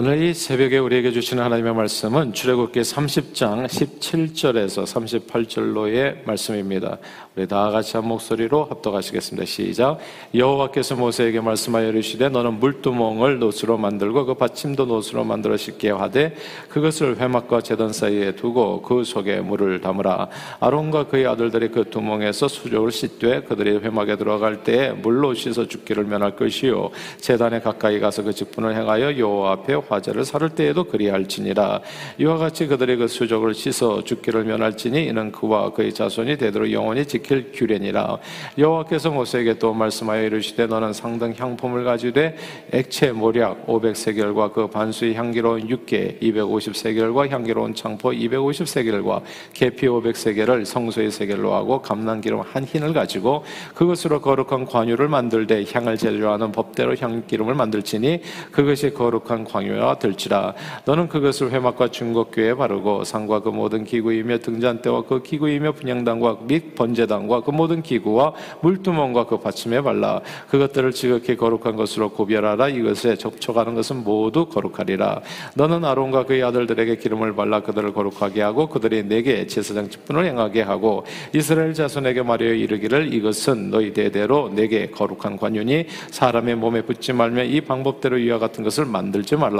오늘 이 새벽에 우리에게 주시는 하나님의 말씀은 출애굽기 30장 17절에서 38절로의 말씀입니다. 우리 다 같이 한 목소리로 합독하시겠습니다. 시작. 여호와께서 모세에게 말씀하여 이르시되 너는 물두멍을 노수로 만들고 그 받침도 노수로 만들어 씻게 하되 그것을 회막과 제단 사이에 두고 그 속에 물을 담으라. 아론과 그의 아들들이 그 두멍에서 수족을 씻되 그들이 회막에 들어갈 때에 물로 씻어 죽기를 면할 것이요 제단에 가까이 가서 그 직분을 행하여 여호와 앞에 화제를 사를 때에도 그리할지니라. 이와 같이 그들의 그 수족을 씻어 죽기를 면할지니 이는 그와 그의 자손이 되도록 영원히 지킬 규례니라. 여호와께서 모세에게 또 말씀하여 이르시되 너는 상등 향품을 가지되 액체 모략 500세겔과 그 반수의 향기로운 육개 250세겔과 향기로운 창포 250세겔과 계피 500세겔을 성소의 세겔로 하고 감난기름 한 흰을 가지고 그것으로 거룩한 관유를 만들되 향을 재료하는 법대로 향기름을 만들지니 그것이 거룩한 광유 하며 들지라. 너는 그것을 회막과 중곡교에 바르고 상과 그 모든 기구이며 등잔대와 그 기구이며 분양단과 및 번제단과 그 모든 기구와 물두멍과 그 받침에 발라 그것들을 지극히 거룩한 것으로 구별하라. 이것에 접촉하는 것은 모두 거룩하리라. 너는 아론과 그의 아들들에게 기름을 발라 그들을 거룩하게 하고 그들이 내게 제사장 직분을 행하게 하고 이스라엘 자손에게 말하여 이르기를 이것은 너희 대대로 내게 거룩한 관윤이 사람의 몸에 붙지 말며 이 방법대로 이와 같은 것을 만들지 말라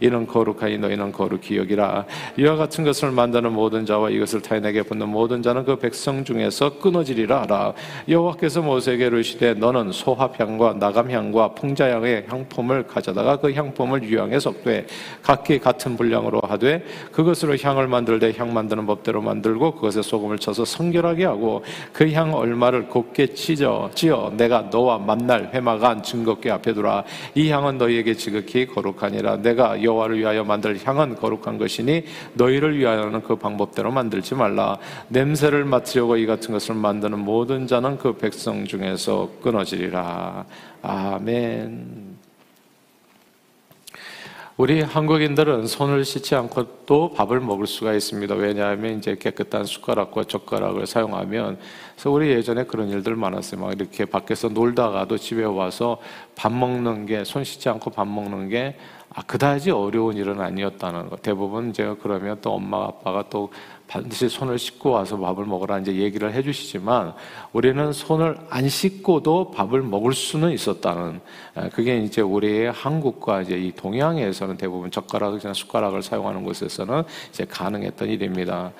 이는 거룩하니 너희는 거룩히 여기라. 이와 같은 것을 만드는 모든 자와 이것을 타인에게 붙는 모든 자는 그 백성 중에서 끊어지리라 하라. 여호와께서 모세에게 이르시되 너는 소합향과 나감향과 풍자향의 향품을 가져다가 그 향품을 유향에 섞되 각기 같은 분량으로 하되 그것으로 향을 만들 때향 만드는 법대로 만들고 그것에 소금을 쳐서 성결하게 하고 그 향 얼마를 곱게 찢어 찌어 내가 너와 만날 회막안 증거궤 앞에 두라. 이 향은 너희에게 지극히 거룩하니라 내가 여호와를 위하여 만들 향은 거룩한 것이니 너희를 위하여는 그 방법대로 만들지 말라 냄새를 맡으려고 이 같은 것을 만드는 모든 자는 그 백성 중에서 끊어지리라 아멘. 우리 한국인들은 손을 씻지 않고 또 밥을 먹을 수가 있습니다. 왜냐하면 이제 깨끗한 숟가락과 젓가락을 사용하면 그래서 우리 예전에 그런 일들 많았어요. 막 이렇게 밖에서 놀다가도 집에 와서 밥 먹는 게 손 씻지 않고 밥 먹는 게 아, 그다지 어려운 일은 아니었다는 거. 대부분 제가 그러면 또 엄마 아빠가 또 반드시 손을 씻고 와서 밥을 먹으라 이제 얘기를 해주시지만 우리는 손을 안 씻고도 밥을 먹을 수는 있었다는 그게 이제 우리의 한국과 이제 이 동양에서는 대부분 젓가락이나 숟가락을 사용하는 곳에서는 이제 가능했던 일입니다.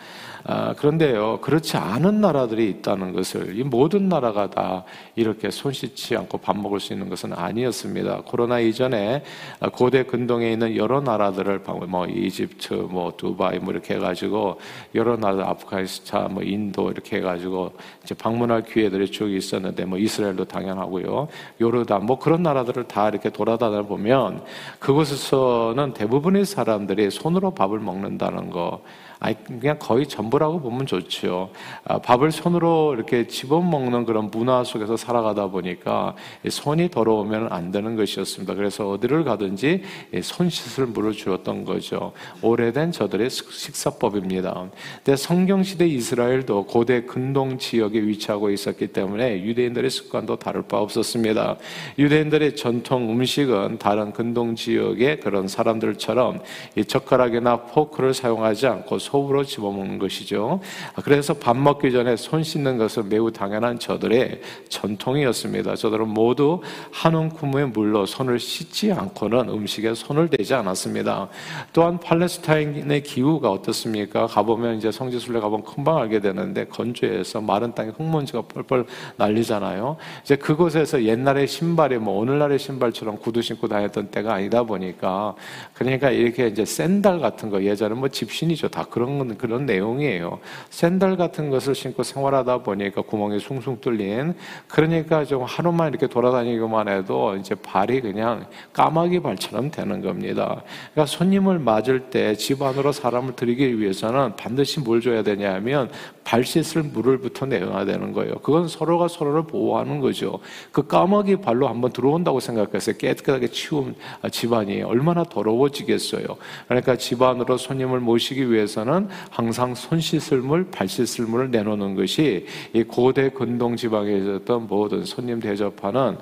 아, 그런데요, 그렇지 않은 나라들이 있다는 것을 이 모든 나라가 다 이렇게 손 씻지 않고 밥 먹을 수 있는 것은 아니었습니다. 코로나 이전에 고대 근동에 있는 여러 나라들을 뭐 이집트, 뭐 두바이 뭐 이렇게 해가지고 여러 나라 아프가니스탄, 뭐 인도 이렇게 해가지고 이제 방문할 기회들이 쭉 있었는데 뭐 이스라엘도 당연하고요, 요르단 뭐 그런 나라들을 다 이렇게 돌아다녀 보면 그곳에서는 대부분의 사람들이 손으로 밥을 먹는다는 거. 아니 그냥 거의 전부라고 보면 좋죠. 아, 밥을 손으로 이렇게 집어 먹는 그런 문화 속에서 살아가다 보니까 손이 더러우면 안 되는 것이었습니다. 그래서 어디를 가든지 손 씻을 물을 주었던 거죠. 오래된 저들의 식사법입니다. 근데 성경 시대 이스라엘도 고대 근동 지역에 위치하고 있었기 때문에 유대인들의 습관도 다를 바 없었습니다. 유대인들의 전통 음식은 다른 근동 지역의 그런 사람들처럼 젓가락이나 포크를 사용하지 않고 속으로 집어먹는 것이죠. 그래서 밥 먹기 전에 손 씻는 것은 매우 당연한 저들의 전통이었습니다. 저들은 모두 한 움큼의 물로 손을 씻지 않고는 음식에 손을 대지 않았습니다. 또한 팔레스타인의 기후가 어떻습니까? 가보면 이제 성지순례 가보면 금방 알게 되는데 건조해서 마른 땅에 흙먼지가 펄펄 날리잖아요. 이제 그곳에서 옛날의 신발이 뭐 오늘날의 신발처럼 구두 신고 다녔던 때가 아니다 보니까 그러니까 이렇게 이제 샌달 같은 거 예전에 뭐 집신이죠. 다 그런 그런 내용이에요. 샌들 같은 것을 신고 생활하다 보니까 구멍이 숭숭 뚫린 그러니까 좀 하루만 이렇게 돌아다니기만 해도 이제 발이 그냥 까마귀 발처럼 되는 겁니다. 그러니까 손님을 맞을 때 집 안으로 사람을 들이기 위해서는 반드시 뭘 줘야 되냐면 발 씻을 물을부터 내놔야 되는 거예요. 그건 서로가 서로를 보호하는 거죠. 그 까마귀 발로 한번 들어온다고 생각했어요. 깨끗하게 치운 집안이 얼마나 더러워지겠어요. 그러니까 집안으로 손님을 모시기 위해서는 항상 손 씻을 물, 발 씻을 물을 내놓는 것이 이 고대 근동 지방에 있었던 모든 손님 대접하는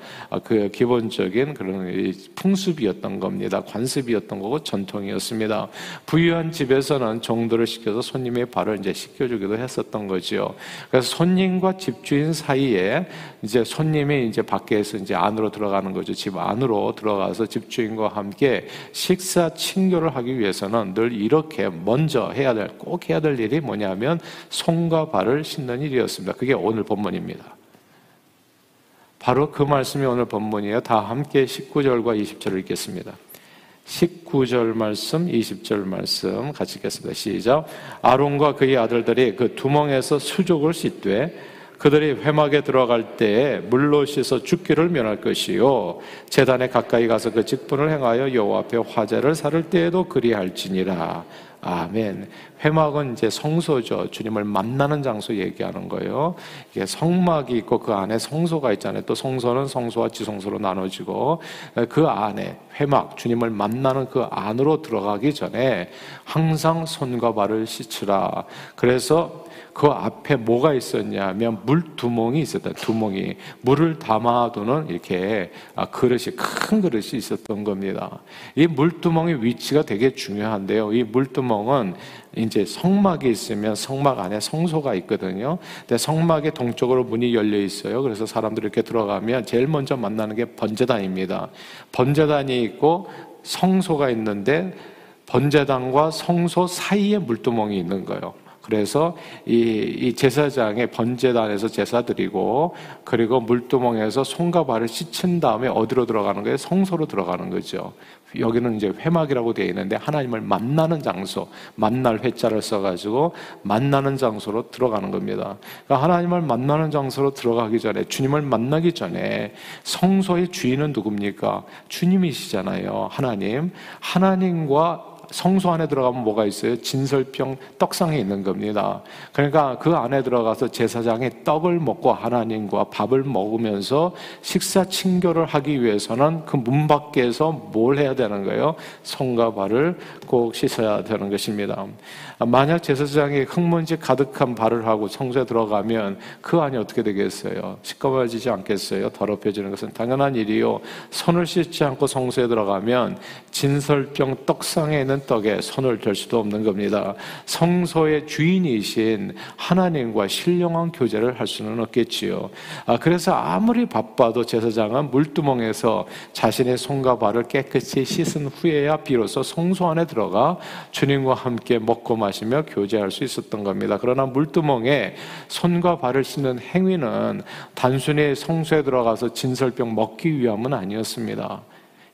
그 기본적인 그런 풍습이었던 겁니다. 관습이었던 거고 전통이었습니다. 부유한 집에서는 정도를 시켜서 손님의 발을 이제 씻겨주기도 했었던 거죠. 그래서 손님과 집주인 사이에 이제 손님이 이제 밖에서 이제 안으로 들어가는 거죠. 집 안으로 들어가서 집주인과 함께 식사 친교를 하기 위해서는 늘 이렇게 먼저 해야 될, 꼭 해야 될 일이 뭐냐면 손과 발을 씻는 일이었습니다. 그게 오늘 본문입니다. 바로 그 말씀이 오늘 본문이에요. 다 함께 19절과 20절을 읽겠습니다. 19절 말씀, 20절 말씀 같이 읽겠습니다. 시작. 아론과 그의 아들들이 그 두멍에서 수족을 씻되 그들이 회막에 들어갈 때에 물로 씻어 죽기를 면할 것이요 재단에 가까이 가서 그 직분을 행하여 여호와 앞에 화제를 사를 때에도 그리할지니라. 아멘. 회막은 이제 성소죠. 주님을 만나는 장소 얘기하는 거예요. 이게 성막이 있고 그 안에 성소가 있잖아요. 또 성소는 성소와 지성소로 나눠지고 그 안에 회막, 주님을 만나는 그 안으로 들어가기 전에 항상 손과 발을 씻으라. 그래서 그 앞에 뭐가 있었냐면 물 두멍이 있었다. 두멍이 물을 담아두는 이렇게 아, 그릇이 큰 그릇이 있었던 겁니다. 이 물두멍의 위치가 되게 중요한데요. 이 물두멍 은 이제 성막이 있으면 성막 안에 성소가 있거든요. 근데 성막의 동쪽으로 문이 열려 있어요. 그래서 사람들이 이렇게 들어가면 제일 먼저 만나는 게 번제단입니다. 번제단이 있고 성소가 있는데 번제단과 성소 사이에 물두멍이 있는 거예요. 그래서 이, 이 제사장의 번제단에서 제사 드리고 그리고 물두멍에서 손과 발을 씻은 다음에 어디로 들어가는 거예요? 성소로 들어가는 거죠. 여기는 이제 회막이라고 되어 있는데 하나님을 만나는 장소, 만날 회자를 써가지고 만나는 장소로 들어가는 겁니다. 그러니까 하나님을 만나는 장소로 들어가기 전에 주님을 만나기 전에 성소의 주인은 누굽니까? 주님이시잖아요. 하나님. 하나님과 성소 안에 들어가면 뭐가 있어요? 진설병 떡상에 있는 겁니다. 그러니까 그 안에 들어가서 제사장이 떡을 먹고 하나님과 밥을 먹으면서 식사 친교를 하기 위해서는 그 문 밖에서 뭘 해야 되는 거예요? 손과 발을 꼭 씻어야 되는 것입니다. 만약 제사장이 흙먼지 가득한 발을 하고 성소에 들어가면 그 안이 어떻게 되겠어요? 시꺼매지지 않겠어요? 더럽혀지는 것은 당연한 일이요. 손을 씻지 않고 성소에 들어가면 진설병 떡상에 있는 떡에 손을 댈 수도 없는 겁니다. 성소의 주인이신 하나님과 신령한 교제를 할 수는 없겠지요. 아, 그래서 아무리 바빠도 제사장은 물두멍에서 자신의 손과 발을 깨끗이 씻은 후에야 비로소 성소 안에 들어가 주님과 함께 먹고 마시며 교제할 수 있었던 겁니다. 그러나 물두멍에 손과 발을 씻는 행위는 단순히 성소에 들어가서 진설병 먹기 위함은 아니었습니다.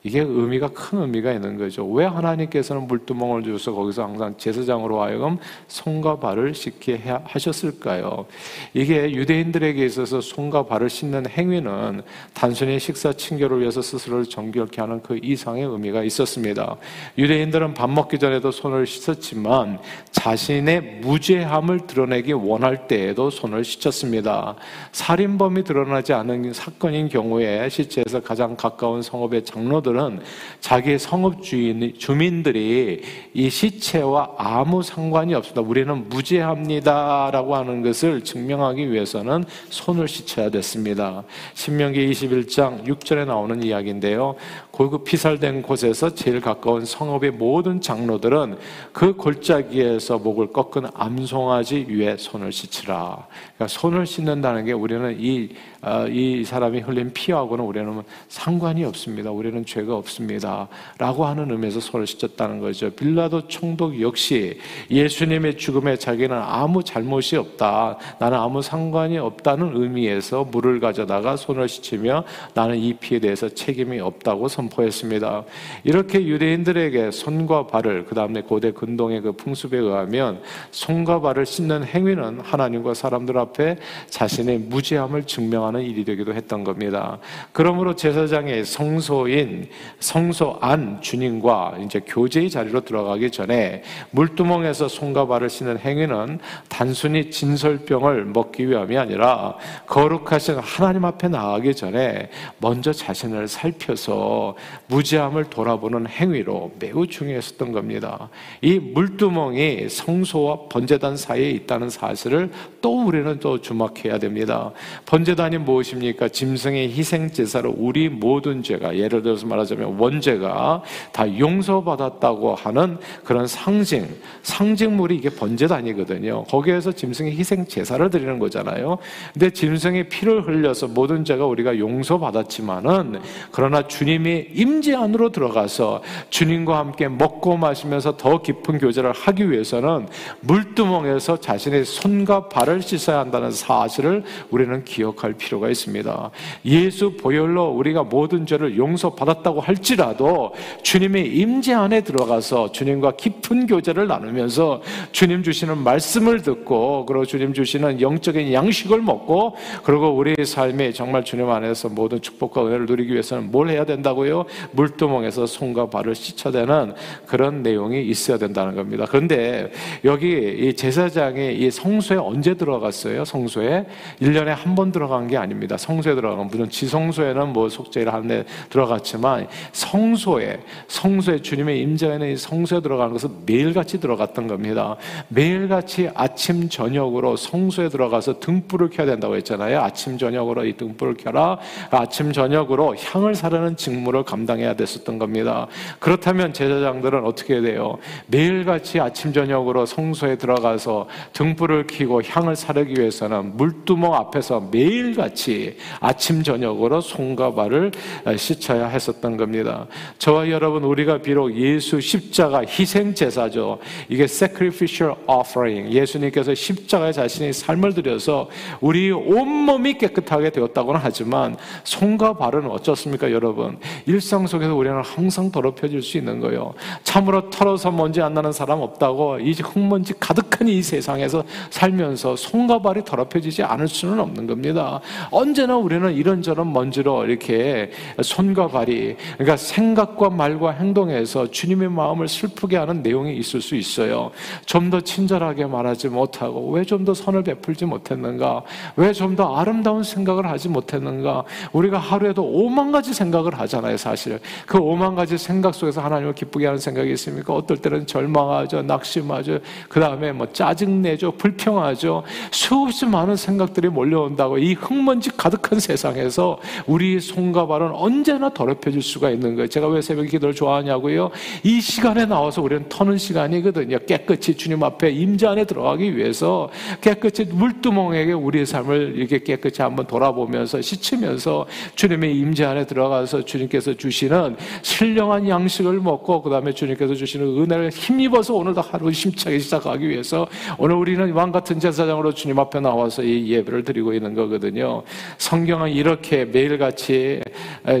이게 의미가 큰 의미가 있는 거죠. 왜 하나님께서는 물두멍을 주셔서 거기서 항상 제사장으로 하여금 손과 발을 씻게 하셨을까요? 이게 유대인들에게 있어서 손과 발을 씻는 행위는 단순히 식사 친교를 위해서 스스로를 정결케 하는 그 이상의 의미가 있었습니다. 유대인들은 밥 먹기 전에도 손을 씻었지만 자신의 무죄함을 드러내기 원할 때에도 손을 씻었습니다. 살인범이 드러나지 않은 사건인 경우에 시체에서 가장 가까운 성읍의 장로들 사람들은 자기 성읍 주인, 주민들이 이 시체와 아무 상관이 없습니다. 우리는 무죄합니다 라고 하는 것을 증명하기 위해서는 손을 씻어야 됐습니다. 신명기 21장 6절에 나오는 이야기인데요. 그 피살된 곳에서 제일 가까운 성읍의 모든 장로들은 그 골짜기에서 목을 꺾은 암송아지 위에 손을 씻으라. 그러니까 손을 씻는다는 게 우리는 이, 어, 이 사람이 흘린 피하고는 우리는 상관이 없습니다. 우리는 죄가 없습니다. 라고 하는 의미에서 손을 씻었다는 거죠. 빌라도 총독 역시 예수님의 죽음에 자기는 아무 잘못이 없다. 나는 아무 상관이 없다는 의미에서 물을 가져다가 손을 씻으며 나는 이 피에 대해서 책임이 없다고 선 선포했습니다. 이렇게 유대인들에게 손과 발을 그 다음에 고대 근동의 그 풍습에 의하면 손과 발을 씻는 행위는 하나님과 사람들 앞에 자신의 무지함을 증명하는 일이 되기도 했던 겁니다. 그러므로 제사장의 성소인 성소 안 주님과 이제 교제의 자리로 들어가기 전에 물두멍에서 손과 발을 씻는 행위는 단순히 진설병을 먹기 위함이 아니라 거룩하신 하나님 앞에 나가기 전에 먼저 자신을 살펴서 무지함을 돌아보는 행위로 매우 중요했었던 겁니다. 이 물두멍이 성소와 번제단 사이에 있다는 사실을 또 우리는 또 주목해야 됩니다. 번제단이 무엇입니까? 짐승의 희생 제사로 우리 모든 죄가 예를 들어서 말하 자면 원죄가 다 용서받았다고 하는 그런 상징, 상징물이 이게 번제단이거든요. 거기에서 짐승의 희생 제사를 드리는 거잖아요. 근데 짐승의 피를 흘려서 모든 죄가 우리가 용서받았지만은 그러나 주님이 임재 안으로 들어가서 주님과 함께 먹고 마시면서 더 깊은 교제를 하기 위해서는 물두멍에서 자신의 손과 발을 씻어야 한다는 사실을 우리는 기억할 필요가 있습니다. 예수 보혈로 우리가 모든 죄를 용서받았다고 할지라도 주님의 임재 안에 들어가서 주님과 깊은 교제를 나누면서 주님 주시는 말씀을 듣고 그리고 주님 주시는 영적인 양식을 먹고 그리고 우리 삶이 정말 주님 안에서 모든 축복과 은혜를 누리기 위해서는 뭘 해야 된다고요? 물두멍에서 손과 발을 씻어대는 그런 내용이 있어야 된다는 겁니다. 그런데 여기 이 제사장이 이 성소에 언제 들어갔어요? 성소에 1년에 한 번 들어간 게 아닙니다. 성소에 들어간 물론 지성소에는 뭐 속죄를 하는데 들어갔지만 성소에 성소에 주님의 임재가 있는 이 성소에 들어가는 것은 매일같이 들어갔던 겁니다. 매일같이 아침 저녁으로 성소에 들어가서 등불을 켜야 된다고 했잖아요. 아침 저녁으로 이 등불을 켜라. 아침 저녁으로 향을 사르는 직무를 감당해야 됐었던 겁니다. 그렇다면 제사장들은 어떻게 돼요? 매일같이 아침 저녁으로 성소에 들어가서 등불을 켜고 향을 사르기 위해서는 물두멍 앞에서 매일같이 아침 저녁으로 손과 발을 씻어야 했었던 겁니다. 저와 여러분 우리가 비록 예수 십자가 희생 제사죠. 이게 sacrificial offering. 예수님께서 십자가에 자신의 삶을 들여서 우리 온몸이 깨끗하게 되었다고는 하지만 손과 발은 어쩌습니까, 여러분? 일상 속에서 우리는 항상 더럽혀질 수 있는 거예요. 참으로 털어서 먼지 안 나는 사람 없다고 이 흙먼지 가득한 이 세상에서 살면서 손과 발이 더럽혀지지 않을 수는 없는 겁니다. 언제나 우리는 이런저런 먼지로 이렇게 손과 발이 그러니까 생각과 말과 행동에서 주님의 마음을 슬프게 하는 내용이 있을 수 있어요. 좀 더 친절하게 말하지 못하고 왜 좀 더 선을 베풀지 못했는가? 왜 좀 더 아름다운 생각을 하지 못했는가? 우리가 하루에도 오만 가지 생각을 하잖아요, 사실. 그 오만 가지 생각 속에서 하나님을 기쁘게 하는 생각이 있습니까? 어떨 때는 절망하죠, 낙심하죠, 그 다음에 뭐 짜증내죠, 불평하죠. 수없이 많은 생각들이 몰려온다고 이 흙먼지 가득한 세상에서 우리 손과 발은 언제나 더럽혀질 수가 있는 거예요. 제가 왜 새벽 기도를 좋아하냐고요? 이 시간에 나와서 우리는 터는 시간이거든요. 깨끗이 주님 앞에 임재 안에 들어가기 위해서 깨끗이 물두멍에게 우리의 삶을 이렇게 깨끗이 한번 돌아보면서 씻으면서 주님의 임재 안에 들어가서 주님께서 주시는 신령한 양식을 먹고 그 다음에 주님께서 주시는 은혜를 힘입어서 오늘도 하루 심차게 시작하기 위해서 오늘 우리는 왕 같은 제사장으로 주님 앞에 나와서 이 예배를 드리고 있는 거거든요. 성경은 이렇게 매일같이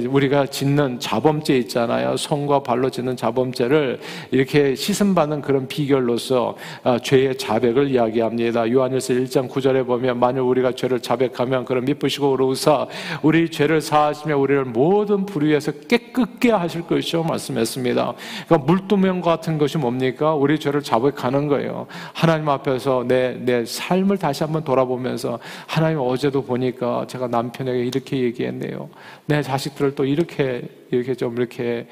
우리가 짓는 자범죄 있잖아요. 손과 발로 짓는 자범죄를 이렇게 씻음받는 그런 비결로서 아, 죄의 자백을 이야기합니다. 요한일서 1장 9절에 보면 만일 우리가 죄를 자백하면 그럼 미쁘시고 오르사 우리 죄를 사하시며 우리를 모든 불의에서 깨끗게 하실 것이요 말씀했습니다. 그러니까 물두명 같은 것이 뭡니까? 우리 죄를 자백하는 거예요. 하나님 앞에서 내, 내 삶을 다시 한번 돌아보면서 하나님 어제도 보니까 제가 남편에게 이렇게 얘기했네요. 내 자식들을 또 이렇게 이렇게 좀 이렇게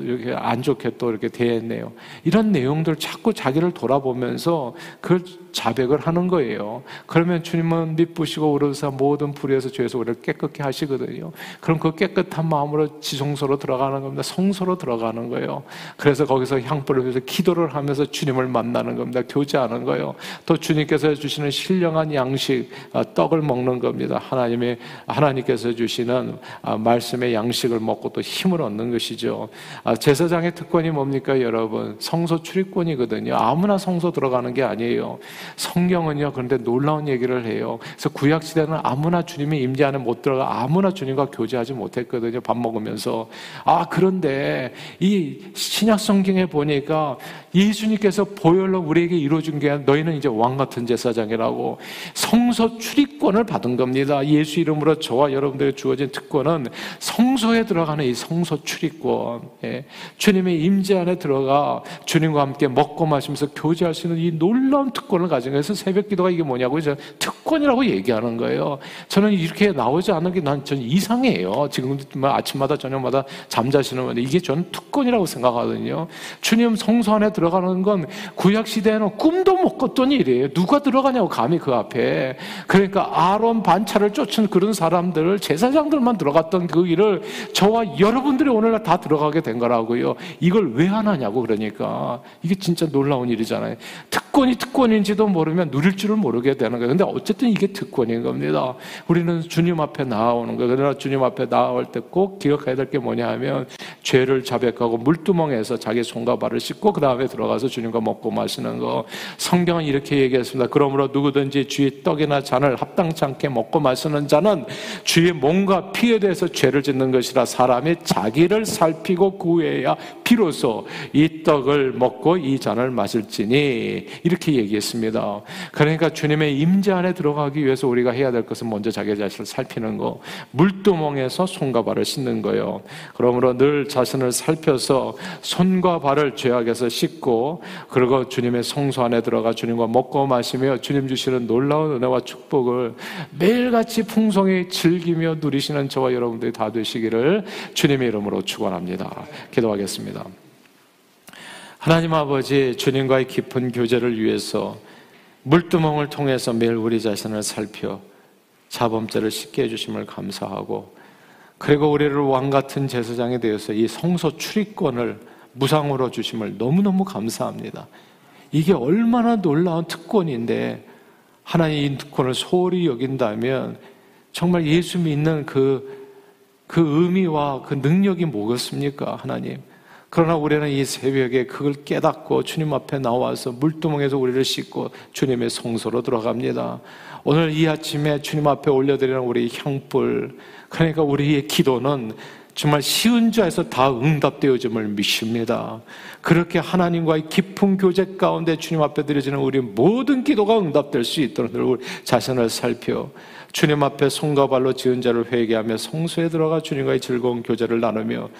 이렇게 안 좋게 또 이렇게 대했네요. 이런 내용들 자꾸 자기를 돌아보면서 그 자백을 하는 거예요. 그러면 주님은 미쁘시고 오르사 모든 불의에서 죄에서 우리를 깨끗게 하시거든요. 그럼 그 깨끗한 마음으로 지성소로 들어가는 겁니다. 성소로 들어가는 거예요. 그래서 거기서 향불을 위해서 기도를 하면서 주님을 만나는 겁니다. 교제하는 거예요. 또 주님께서 주시는 신령한 양식 떡을 먹는 겁니다. 하나님의 하나님께서 주시는 말씀의 양식을 먹고 또 힘을 얻는 것이죠. 아, 제사장의 특권이 뭡니까, 여러분? 성소 출입권이거든요. 아무나 성소 들어가는 게 아니에요. 성경은요, 그런데 놀라운 얘기를 해요. 그래서 구약 시대는 아무나 주님의 임재 안에 못 들어가 아무나 주님과 교제하지 못했거든요. 밥 먹으면서. 아, 그런데 이 신약 성경에 보니까 예수님께서 보혈로 우리에게 이루어준 게 너희는 이제 왕 같은 제사장이라고 성소 출입권을 받은 겁니다. 예수 이름으로 저와 여러분들에게 주어진 특권은 성소에 들어가는 이 성소 출입권. 예. 주님의 임재 안에 들어가 주님과 함께 먹고 마시면서 교제할 수 있는 이 놀라운 특권을 가진 거예서 새벽 기도가 이게 뭐냐고 저 특권 이라고 얘기하는 거예요. 저는 이렇게 나오지 않은 게난 전 이상해요. 지금 뭐 아침마다 저녁마다 잠자시는 분데 이게 저는 특권이라고 생각하거든요. 주님 성소 안에 들어가는 건 구약 시대에는 꿈도 못 꿨던 일이에요. 누가 들어가냐고 감히 그 앞에. 그러니까 아론 반차를 쫓은 그런 사람들 제사장들만 들어갔던 그 일을 저와 여러분들이 오늘날 다 들어가게 된 거라고요. 이걸 왜 하나냐고 그러니까 이게 진짜 놀라운 일이잖아요. 특권이 특권인지도 모르면 누릴 줄을 모르게 되는 거예요. 근데 어쨌든 이게 특권인 겁니다. 우리는 주님 앞에 나아오는 거예요. 그러나 주님 앞에 나아올 때 꼭 기억해야 될 게 뭐냐 하면 죄를 자백하고 물두멍에서 자기 손과 발을 씻고 그 다음에 들어가서 주님과 먹고 마시는 거. 성경은 이렇게 얘기했습니다. 그러므로 누구든지 주의 떡이나 잔을 합당치 않게 먹고 마시는 자는 주의 몸과 피에 대해서 죄를 짓는 것이라 사람이 자기를 살피고 구해야 비로소 이 떡을 먹고 이 잔을 마실지니 이렇게 얘기했습니다. 그러니까 주님의 임재 안에 들어가기 위해서 우리가 해야 될 것은 먼저 자기 자신을 살피는 거, 물두멍에서 손과 발을 씻는 거예요. 그러므로 늘 자신을 살펴서 손과 발을 죄악에서 씻고 그리고 주님의 성소 안에 들어가 주님과 먹고 마시며 주님 주시는 놀라운 은혜와 축복을 매일같이 풍성히 즐기며 누리시는 저와 여러분들이 다 되시기를 주님의 이름으로 축원합니다. 기도하겠습니다. 하나님 아버지 주님과의 깊은 교제를 위해서 물두멍을 통해서 매일 우리 자신을 살펴 자범죄를 쉽게 해주심을 감사하고 그리고 우리를 왕 같은 제사장에 대해서 이 성소 출입권을 무상으로 주심을 너무너무 감사합니다. 이게 얼마나 놀라운 특권인데 하나님 이 특권을 소홀히 여긴다면 정말 예수 믿는 그, 그 의미와 그 능력이 뭐겠습니까, 하나님? 그러나 우리는 이 새벽에 그걸 깨닫고 주님 앞에 나와서 물두멍에서 우리를 씻고 주님의 성소로 들어갑니다. 오늘 이 아침에 주님 앞에 올려드리는 우리 향불, 그러니까 우리의 기도는 정말 쉬운 자에서 다 응답되어짐을 믿습니다. 그렇게 하나님과의 깊은 교제 가운데 주님 앞에 드려지는 우리 모든 기도가 응답될 수 있도록 우리 자신을 살펴 주님 앞에 손과 발로 지은 자를 회개하며 성소에 들어가 주님과의 즐거운 교제를 나누며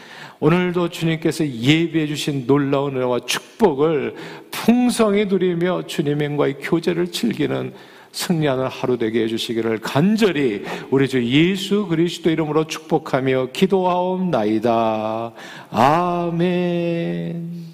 오늘도 주님께서 예비해 주신 놀라운 은혜와 축복을 풍성히 누리며 주님과의 교제를 즐기는 승리하는 하루 되게 해주시기를 간절히 우리 주 예수 그리스도 이름으로 축복하며 기도하옵나이다. 아멘.